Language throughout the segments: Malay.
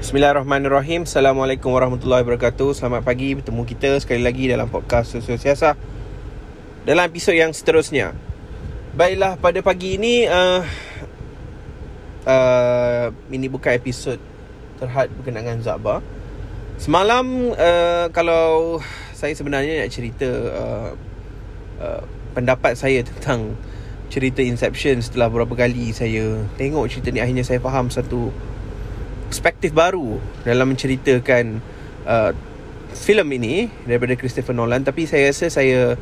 Bismillahirrahmanirrahim. Assalamualaikum warahmatullahi wabarakatuh. Selamat pagi. Bertemu kita sekali lagi Dalam podcast Sosial Siasah Dalam episod yang seterusnya. Baiklah pada pagi ini uh, uh, Ini bukan episod Terhad berkenaan Zabah Semalam uh, Kalau Saya sebenarnya nak cerita uh, uh, Pendapat saya tentang Cerita Inception Setelah beberapa kali Saya tengok cerita ni Akhirnya saya faham satu perspektif baru dalam menceritakan uh, filem ini daripada Christopher Nolan. Tapi saya rasa saya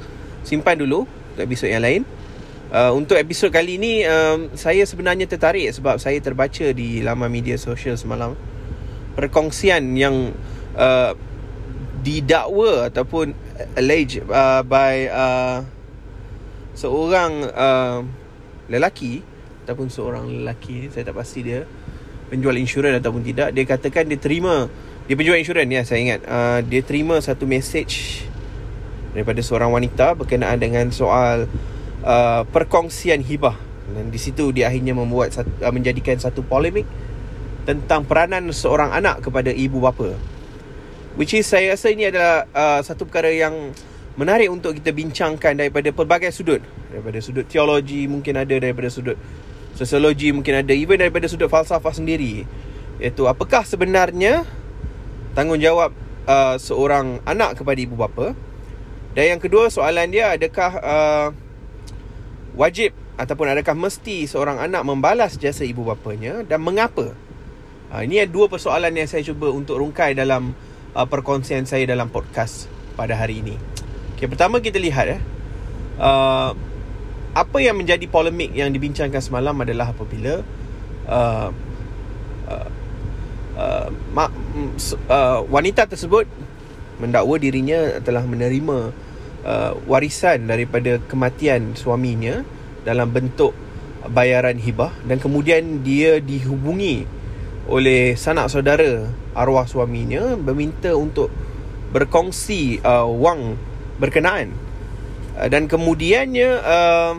simpan dulu untuk episod yang lain. Uh, untuk episod kali ini um, saya sebenarnya tertarik sebab saya terbaca di laman media sosial semalam. Perkongsian yang uh, didakwa ataupun alleged uh, by uh, seorang uh, lelaki ataupun seorang lelaki saya tak pasti dia penjual insurans ataupun tidak dia katakan dia terima dia penjual insurans ya saya ingat. Uh, dia terima satu message daripada seorang wanita berkenaan dengan soal uh, perkongsian hibah. Dan di situ dia akhirnya membuat uh, menjadikan satu polemik tentang peranan seorang anak kepada ibu bapa. Which is saya rasa ini adalah uh, satu perkara yang menarik untuk kita bincangkan daripada pelbagai sudut. Daripada sudut teologi mungkin ada daripada sudut sosiologi mungkin ada even daripada sudut falsafah sendiri. Iaitu apakah sebenarnya tanggungjawab uh, seorang anak kepada ibu bapa? Dan yang kedua soalan dia adakah uh, wajib ataupun adakah mesti seorang anak membalas jasa ibu bapanya dan mengapa? Uh, ini ada dua persoalan yang saya cuba untuk rungkai dalam uh, perkongsian saya dalam podcast pada hari ini. Okay, pertama kita lihat eh. Uh, apa yang menjadi polemik yang dibincangkan semalam adalah apabila uh, uh, uh, ma- uh, wanita tersebut mendakwa dirinya telah menerima uh, warisan daripada kematian suaminya dalam bentuk bayaran hibah dan kemudian dia dihubungi oleh sanak saudara arwah suaminya meminta untuk berkongsi uh, wang berkenaan. Uh, dan kemudiannya uh,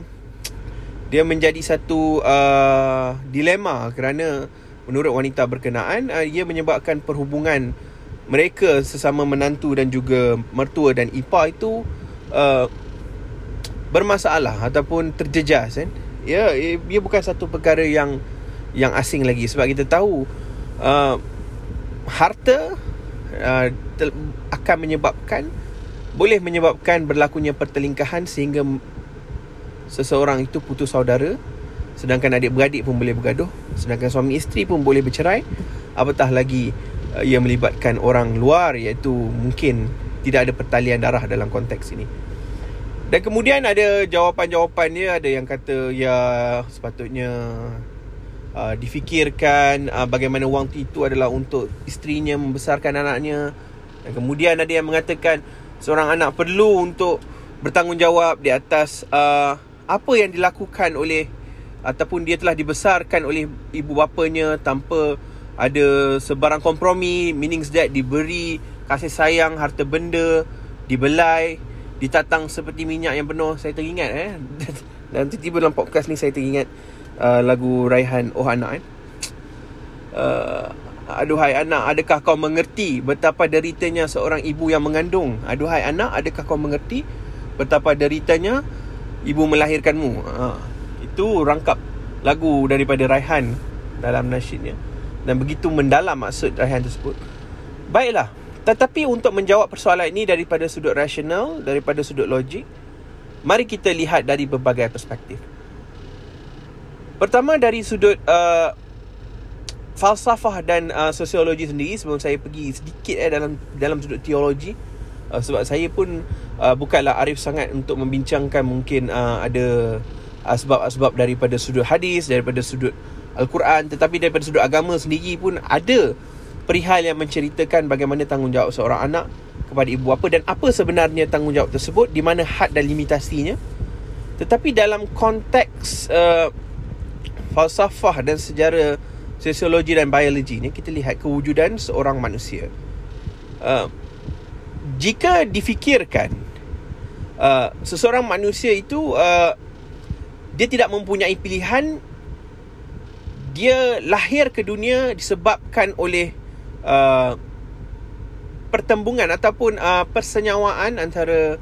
dia menjadi satu uh, dilema kerana menurut wanita berkenaan uh, ia menyebabkan perhubungan mereka sesama menantu dan juga mertua dan ipar itu uh, bermasalah ataupun terjejas kan? Ya ia bukan satu perkara yang yang asing lagi sebab kita tahu uh, harta uh, akan menyebabkan boleh menyebabkan berlakunya pertelingkahan sehingga seseorang itu putus saudara sedangkan adik-beradik pun boleh bergaduh sedangkan suami isteri pun boleh bercerai apatah lagi uh, ia melibatkan orang luar iaitu mungkin tidak ada pertalian darah dalam konteks ini. Dan kemudian ada jawapan-jawapan dia ada yang kata ya sepatutnya uh, difikirkan uh, bagaimana wang itu adalah untuk isterinya membesarkan anaknya. Dan kemudian ada yang mengatakan seorang anak perlu untuk bertanggungjawab di atas uh, apa yang dilakukan oleh ataupun dia telah dibesarkan oleh ibu bapanya tanpa ada sebarang kompromi meaning that diberi kasih sayang harta benda dibelai ditatang seperti minyak yang penuh. Saya teringat eh. Dan tiba-tiba dalam podcast ni saya teringat uh, lagu Raihan Oh Anak eh. Uh, Aduhai anak, adakah kau mengerti betapa deritanya seorang ibu yang mengandung? Aduhai anak, adakah kau mengerti betapa deritanya Ibu melahirkanmu. Ha, Itu rangkap lagu daripada Raihan Dalam nasyidnya. Dan begitu mendalam maksud Raihan tersebut. Baiklah Tetapi untuk menjawab persoalan ini Daripada sudut rasional Daripada sudut logik Mari kita lihat dari berbagai perspektif. Pertama dari sudut uh, Falsafah dan uh, sosiologi sendiri Sebelum saya pergi sedikit eh, dalam dalam sudut teologi uh, Sebab saya pun uh, bukanlah arif sangat untuk membincangkan mungkin uh, ada uh, sebab-sebab daripada sudut hadis, daripada sudut Al-Quran. Tetapi daripada sudut agama sendiri pun ada perihal yang menceritakan bagaimana tanggungjawab seorang anak kepada ibu bapa dan apa sebenarnya tanggungjawab tersebut di mana had dan limitasinya. Tetapi dalam konteks uh, falsafah dan sejarah sosiologi dan biologi ni kita lihat kewujudan seorang manusia. Uh, jika difikirkan uh, seseorang manusia itu uh, dia tidak mempunyai pilihan dia lahir ke dunia disebabkan oleh uh, pertembungan ataupun uh, persenyawaan antara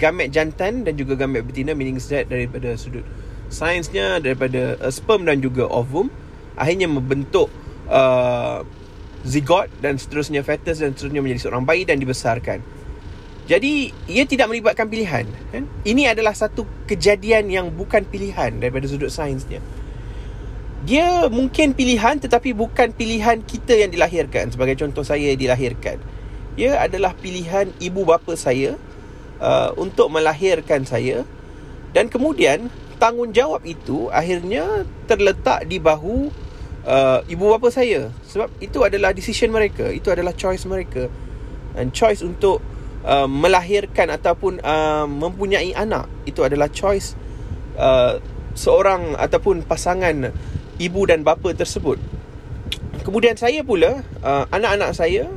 gamet jantan dan juga gamet betina meaning that daripada sudut sainsnya daripada uh, sperm dan juga ovum akhirnya membentuk uh, zigot dan seterusnya fetus dan seterusnya menjadi seorang bayi dan dibesarkan. Jadi ia tidak melibatkan pilihan kan? Ini adalah satu kejadian yang bukan pilihan daripada sudut sainsnya. Dia mungkin pilihan tetapi bukan pilihan kita yang dilahirkan. Sebagai contoh saya dilahirkan. Ia adalah pilihan ibu bapa saya uh, Untuk melahirkan saya. Dan kemudian tanggungjawab itu akhirnya terletak di bahu uh, ibu bapa saya. Sebab itu adalah decision mereka. Itu adalah choice mereka. Dan choice untuk uh, melahirkan ataupun uh, mempunyai anak itu adalah choice uh, seorang ataupun pasangan ibu dan bapa tersebut. Kemudian saya pula uh, anak-anak saya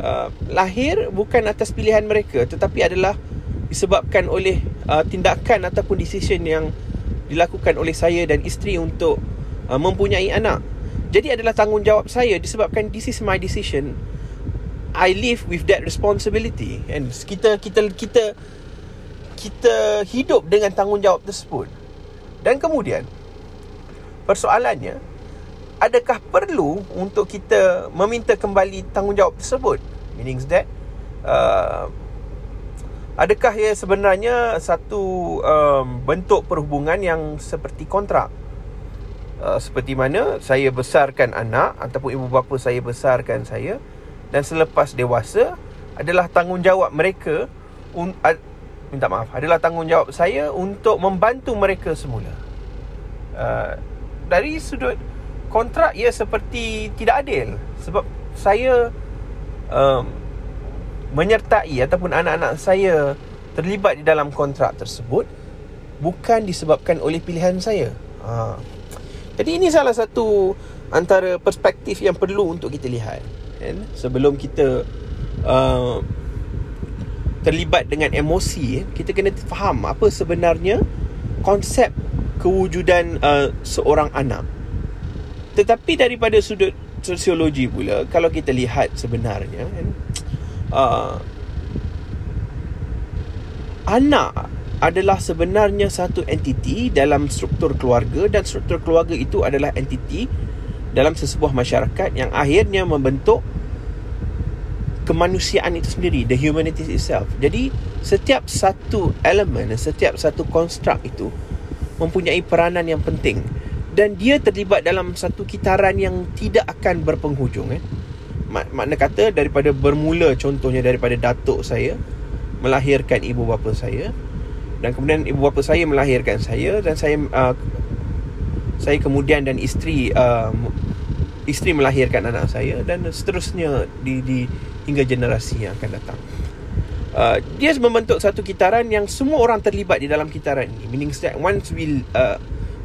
uh, lahir bukan atas pilihan mereka tetapi adalah disebabkan oleh uh, tindakan ataupun decision yang dilakukan oleh saya dan isteri untuk uh, mempunyai anak. Jadi adalah tanggungjawab saya disebabkan this is my decision I live with that responsibility and kita kita kita kita hidup dengan tanggungjawab tersebut. Dan kemudian persoalannya adakah perlu untuk kita meminta kembali tanggungjawab tersebut? Meaning that uh, adakah ia sebenarnya satu um, bentuk perhubungan yang seperti kontrak? Uh, seperti mana saya besarkan anak ataupun ibu bapa saya besarkan saya dan selepas dewasa adalah tanggungjawab mereka un, ad, minta maaf adalah tanggungjawab saya untuk membantu mereka semula. Uh, dari sudut kontrak ia seperti tidak adil sebab saya um, menyertai ataupun anak-anak saya terlibat di dalam kontrak tersebut bukan disebabkan oleh pilihan saya. Uh, jadi ini salah satu antara perspektif yang perlu untuk kita lihat kan? Sebelum kita uh, terlibat dengan emosi kita kena faham apa sebenarnya konsep kewujudan uh, seorang anak. Tetapi daripada sudut sosiologi pula kalau kita lihat sebenarnya kan uh, anak adalah sebenarnya satu entiti dalam struktur keluarga dan struktur keluarga itu adalah entiti dalam sesebuah masyarakat yang akhirnya membentuk kemanusiaan itu sendiri the humanity itself. Jadi setiap satu elemen setiap satu konstruk itu mempunyai peranan yang penting. Dan dia terlibat dalam satu kitaran yang tidak akan berpenghujung eh. Mak- makna kata daripada bermula contohnya daripada datuk saya melahirkan ibu bapa saya dan kemudian ibu bapa saya melahirkan saya dan saya uh, saya kemudian dan isteri uh, isteri melahirkan anak saya dan seterusnya di di hingga generasi yang akan datang. Uh, dia membentuk satu kitaran yang semua orang terlibat di dalam kitaran ini. Meaning that once we uh,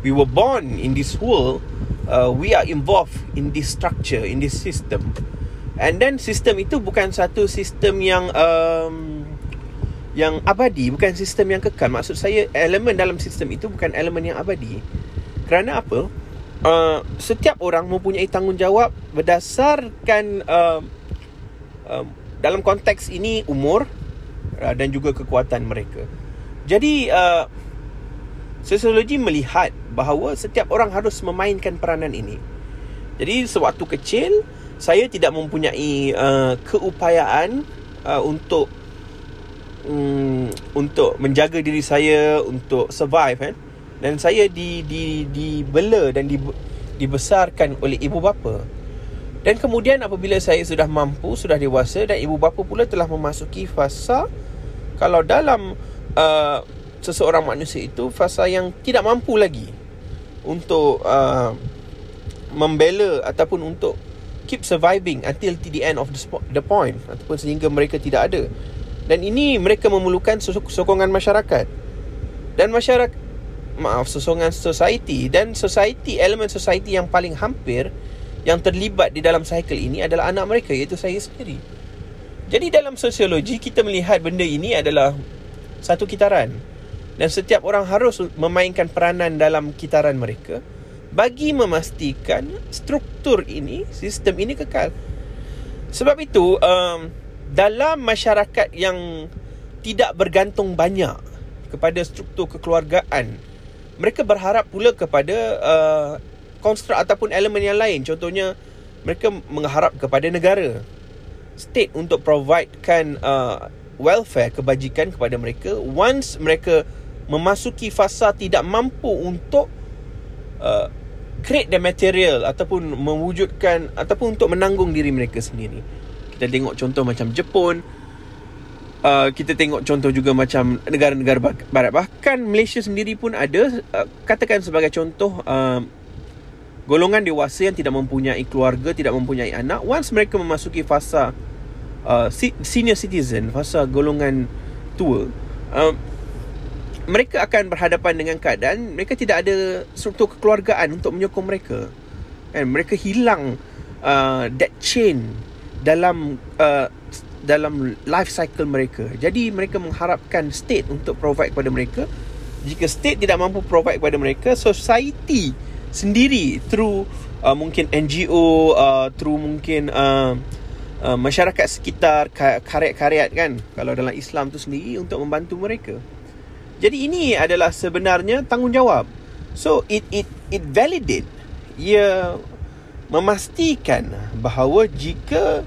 we were born in this world, uh, we are involved in this structure, in this system. And then sistem itu bukan satu sistem yang um, yang abadi, bukan sistem yang kekal. Maksud saya elemen dalam sistem itu bukan elemen yang abadi. Kerana apa? Uh, setiap orang mempunyai tanggungjawab berdasarkan uh, uh, dalam konteks ini umur uh, dan juga kekuatan mereka. Jadi uh, sosiologi melihat bahawa setiap orang harus memainkan peranan ini. Jadi sewaktu kecil saya tidak mempunyai uh, keupayaan uh, untuk um, untuk menjaga diri saya untuk survive. Eh? Dan saya di di dibela dan di, dibesarkan oleh ibu bapa. Dan kemudian apabila saya sudah mampu, sudah dewasa dan ibu bapa pula telah memasuki fasa kalau dalam uh, seseorang manusia itu fasa yang tidak mampu lagi untuk uh, membela ataupun untuk keep surviving until the end of the, spot, the point ataupun sehingga mereka tidak ada. Dan ini mereka memerlukan sokongan masyarakat. Dan masyarakat maaf sosongan society dan society elemen society yang paling hampir yang terlibat di dalam cycle ini adalah anak mereka iaitu saya sendiri. Jadi dalam sosiologi kita melihat benda ini adalah satu kitaran dan setiap orang harus memainkan peranan dalam kitaran mereka bagi memastikan struktur ini, sistem ini kekal. Sebab itu um, dalam masyarakat yang tidak bergantung banyak kepada struktur kekeluargaan, mereka berharap pula kepada uh, konstruk ataupun elemen yang lain. Contohnya mereka mengharap kepada negara state untuk providekan uh, welfare kebajikan kepada mereka once mereka memasuki fasa tidak mampu untuk uh, create the material ataupun mewujudkan ataupun untuk menanggung diri mereka sendiri. Kita tengok contoh macam Jepun. Uh, kita tengok contoh juga macam negara-negara barat. Bahkan Malaysia sendiri pun ada uh, katakan sebagai contoh uh, golongan dewasa yang tidak mempunyai keluarga tidak mempunyai anak. Once mereka memasuki fasa uh, senior citizen fasa golongan tua uh, mereka akan berhadapan dengan keadaan mereka tidak ada struktur kekeluargaan untuk menyokong mereka. Kan? Mereka hilang uh, that chain dalam uh, dalam life cycle mereka. Jadi mereka mengharapkan state untuk provide kepada mereka. Jika state tidak mampu provide kepada mereka society sendiri through uh, mungkin NGO uh, through mungkin uh, uh, masyarakat sekitar karyat-karyat kan kalau dalam Islam tu sendiri untuk membantu mereka. Jadi ini adalah sebenarnya tanggungjawab. So it it it validate ia memastikan bahawa jika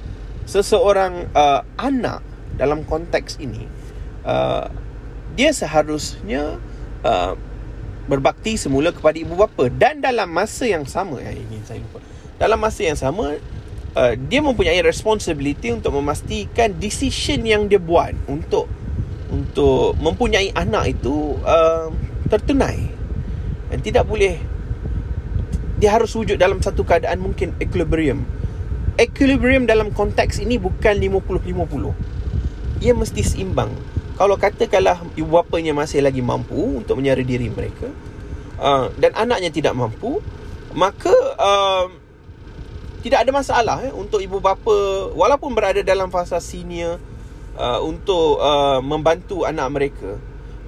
seseorang uh, anak dalam konteks ini uh, dia seharusnya uh, berbakti semula kepada ibu bapa dan dalam masa yang sama ya ini saya lupa. Dalam masa yang sama uh, dia mempunyai responsibility untuk memastikan decision yang dia buat untuk untuk mempunyai anak itu uh, tertunai dan tidak boleh dia harus wujud dalam satu keadaan mungkin equilibrium. Equilibrium dalam konteks ini bukan 50-50 ia mesti seimbang. Kalau katakanlah ibu bapanya masih lagi mampu untuk menyara diri mereka uh, dan anaknya tidak mampu maka uh, tidak ada masalah eh, untuk ibu bapa walaupun berada dalam fasa senior uh, untuk uh, membantu anak mereka.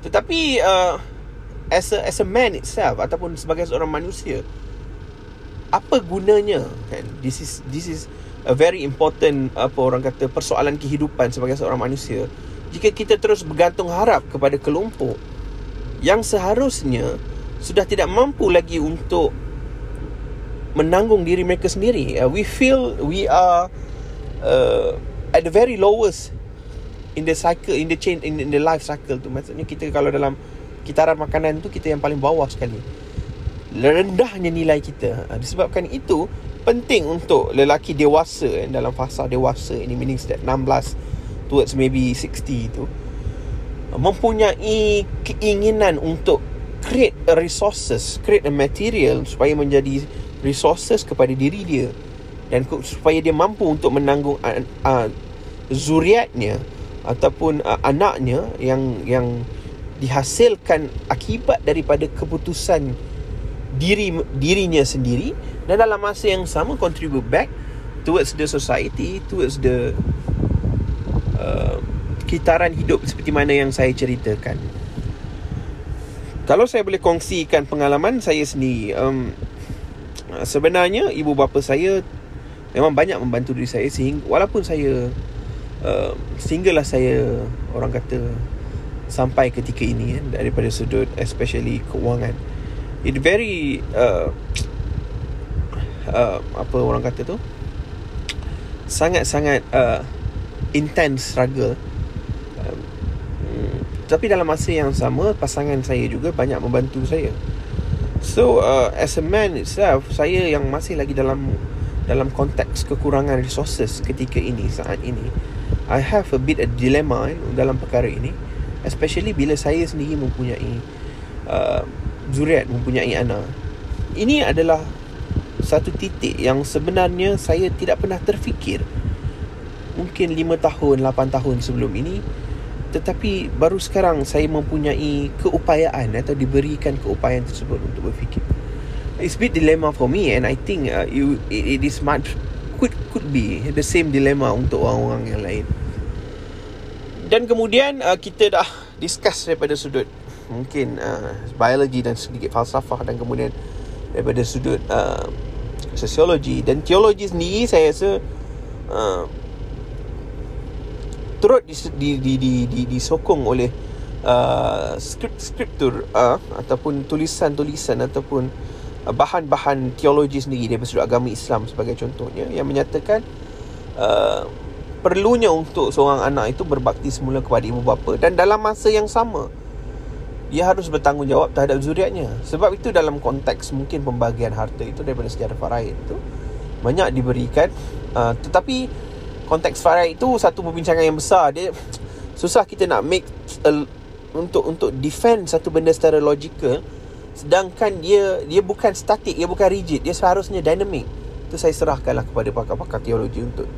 Tetapi uh, as a as a man itself ataupun sebagai seorang manusia apa gunanya kan? This is this is a very important apa orang kata persoalan kehidupan sebagai seorang manusia. Jika kita terus bergantung harap kepada kelompok yang seharusnya sudah tidak mampu lagi untuk menanggung diri mereka sendiri uh, we feel we are uh, at the very lowest in the cycle in the chain in, in the life cycle tu. Maksudnya kita kalau dalam kitaran makanan tu kita yang paling bawah sekali rendahnya nilai kita ha, disebabkan itu penting untuk lelaki dewasa eh, dalam fasa dewasa ini meaning that 16 towards maybe 60 tu mempunyai keinginan untuk create a resources create a material supaya menjadi resources kepada diri dia dan supaya dia mampu untuk menanggung uh, zuriatnya ataupun uh, anaknya yang yang dihasilkan akibat daripada keputusan diri dirinya sendiri dan dalam masa yang sama contribute back towards the society towards the uh, kitaran hidup seperti mana yang saya ceritakan. Kalau saya boleh kongsikan pengalaman saya sendiri um, sebenarnya ibu bapa saya memang banyak membantu diri saya sehingga walaupun saya uh, sehinggalah saya orang kata sampai ketika ini kan daripada sudut especially keuangan it very uh, uh, apa orang kata tu? Sangat-sangat uh, intense struggle. Um, tapi dalam masa yang sama pasangan saya juga banyak membantu saya. So uh, as a man itself saya yang masih lagi dalam dalam konteks kekurangan resources ketika ini saat ini I have a bit a dilemma eh, dalam perkara ini. Especially bila saya sendiri mempunyai uh, zuriat mempunyai anak ini adalah satu titik yang sebenarnya saya tidak pernah terfikir. Mungkin 5 tahun 8 tahun sebelum ini. Tetapi baru sekarang saya mempunyai keupayaan atau diberikan keupayaan tersebut untuk berfikir. It's a bit dilemma for me and I think uh, it, it is much could could be the same dilemma untuk orang-orang yang lain. Dan kemudian uh, kita dah discuss daripada sudut mungkin uh, biologi dan sedikit falsafah dan kemudian daripada sudut uh, sosiologi dan teologi sendiri saya rasa uh, turut di, di, di, di, di, disokong oleh uh, skrip-skriptur uh, ataupun tulisan-tulisan ataupun uh, bahan-bahan teologi sendiri daripada sudut agama Islam sebagai contohnya yang menyatakan uh, perlunya untuk seorang anak itu berbakti semula kepada ibu bapa dan dalam masa yang sama ia harus bertanggungjawab terhadap zuriatnya. Sebab itu dalam konteks mungkin pembagian harta itu daripada sejarah faraid itu banyak diberikan uh, tetapi konteks faraid itu satu perbincangan yang besar. Dia susah kita nak make a, untuk untuk defend satu benda secara logikal sedangkan dia dia bukan statik dia bukan rigid. Dia seharusnya dynamic. Itu saya serahkanlah kepada pakar-pakar teologi untuk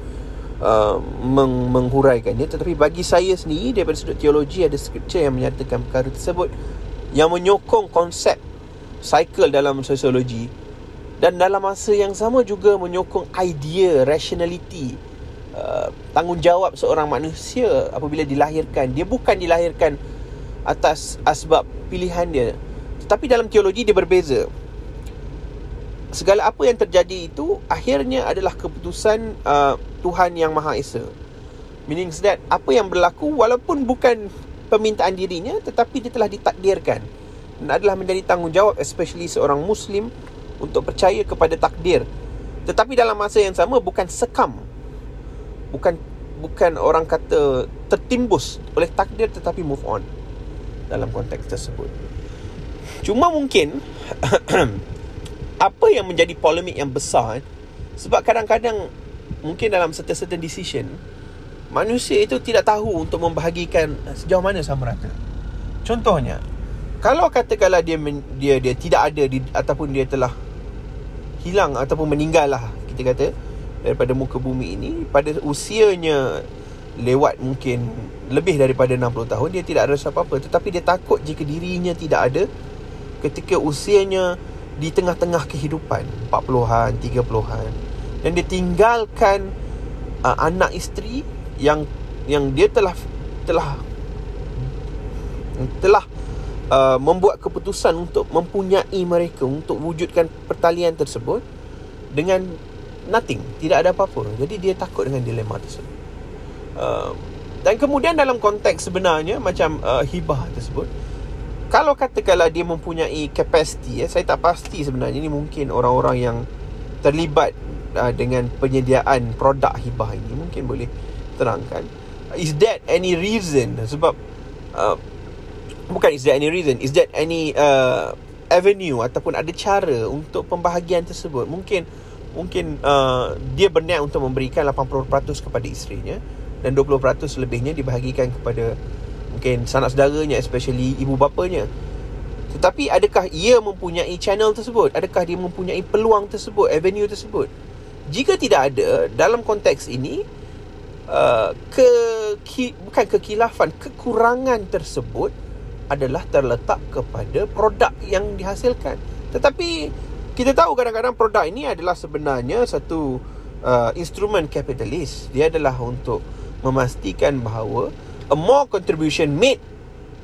uh, meng, menghuraikannya tetapi bagi saya sendiri daripada sudut teologi ada scripture yang menyatakan perkara tersebut yang menyokong konsep cycle dalam sosiologi dan dalam masa yang sama juga menyokong idea rationality uh, tanggungjawab seorang manusia apabila dilahirkan. Dia bukan dilahirkan atas asbab pilihan dia. Tetapi dalam teologi dia berbeza segala apa yang terjadi itu akhirnya adalah keputusan uh, Tuhan yang Maha Esa. Meaning that apa yang berlaku walaupun bukan permintaan dirinya tetapi dia telah ditakdirkan dan adalah menjadi tanggungjawab especially seorang muslim untuk percaya kepada takdir. Tetapi dalam masa yang sama bukan sekam. Bukan bukan orang kata tertimbus oleh takdir tetapi move on dalam konteks tersebut. Cuma mungkin apa yang menjadi polemik yang besar sebab kadang-kadang mungkin dalam certain decision manusia itu tidak tahu untuk membahagikan sejauh mana sama rata. Contohnya, kalau katakanlah dia dia dia tidak ada di, ataupun dia telah hilang ataupun meninggal lah kita kata daripada muka bumi ini pada usianya lewat mungkin lebih daripada 60 tahun dia tidak ada apa-apa tetapi dia takut jika dirinya tidak ada ketika usianya di tengah-tengah kehidupan 40-an, 30-an dan dia tinggalkan uh, anak isteri yang yang dia telah telah telah uh, membuat keputusan untuk mempunyai mereka untuk wujudkan pertalian tersebut dengan nothing, tidak ada apa-apa. Jadi dia takut dengan dilema tersebut. Uh, dan kemudian dalam konteks sebenarnya macam uh, hibah tersebut kalau katakanlah dia mempunyai capacity ya, saya tak pasti sebenarnya ini mungkin orang-orang yang terlibat uh, dengan penyediaan produk hibah ini mungkin boleh terangkan. Is that any reason? Sebab uh, bukan is that any reason is that any uh, avenue ataupun ada cara untuk pembahagian tersebut? Mungkin mungkin uh, dia berniat untuk memberikan 80% kepada isterinya dan 20% lebihnya dibahagikan kepada mungkin sanak saudaranya especially ibu bapanya. Tetapi adakah ia mempunyai channel tersebut? Adakah dia mempunyai peluang tersebut avenue tersebut? Jika tidak ada dalam konteks ini uh, ke bukan kekilafan kekurangan tersebut adalah terletak kepada produk yang dihasilkan. Tetapi kita tahu kadang-kadang produk ini adalah sebenarnya satu uh, instrumen kapitalis. Dia adalah untuk memastikan bahawa a more contribution made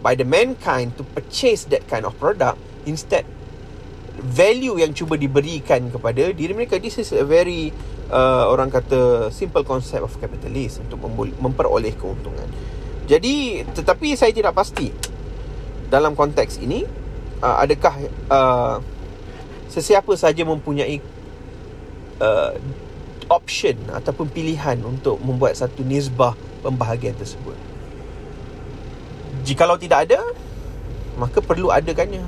by the mankind to purchase that kind of product. Instead value yang cuba diberikan kepada diri mereka. This is a very uh, orang kata simple concept of capitalist untuk memperoleh keuntungan. Jadi tetapi saya tidak pasti dalam konteks ini uh, adakah uh, sesiapa saja mempunyai uh, option ataupun pilihan untuk membuat satu nisbah pembahagian tersebut Jikalau tidak ada Maka perlu adakannya.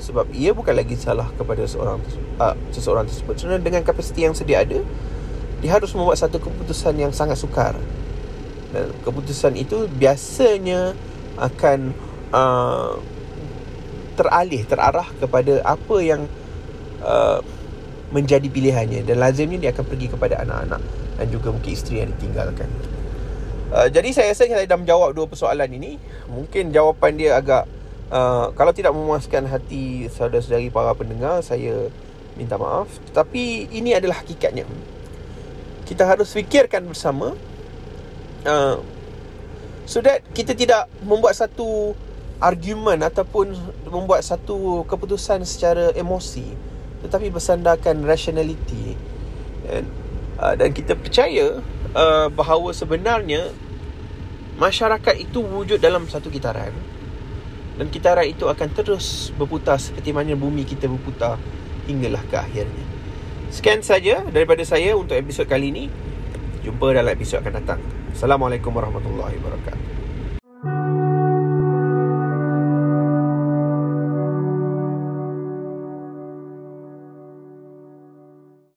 Sebab ia bukan lagi salah kepada seorang uh, seseorang tersebut. Sebenarnya dengan kapasiti yang sedia ada Dia harus membuat satu keputusan yang sangat sukar. Dan keputusan itu biasanya akan uh, Teralih, terarah kepada apa yang uh, Menjadi pilihannya. Dan lazimnya dia akan pergi kepada anak-anak Dan juga mungkin isteri yang ditinggalkan Uh, jadi saya rasa saya dah menjawab dua persoalan ini. Mungkin jawapan dia agak uh, kalau tidak memuaskan hati saudara-saudari para pendengar, saya minta maaf. Tetapi ini adalah hakikatnya. Kita harus fikirkan bersama uh, so that kita tidak membuat satu argument ataupun membuat satu keputusan secara emosi tetapi bersandarkan rationality dan uh, dan kita percaya uh, bahawa sebenarnya masyarakat itu wujud dalam satu kitaran dan kitaran itu akan terus berputar seperti mana bumi kita berputar hinggalah ke akhirnya. Sekian saja daripada saya untuk episod kali ini. Jumpa dalam episod akan datang. Assalamualaikum warahmatullahi wabarakatuh.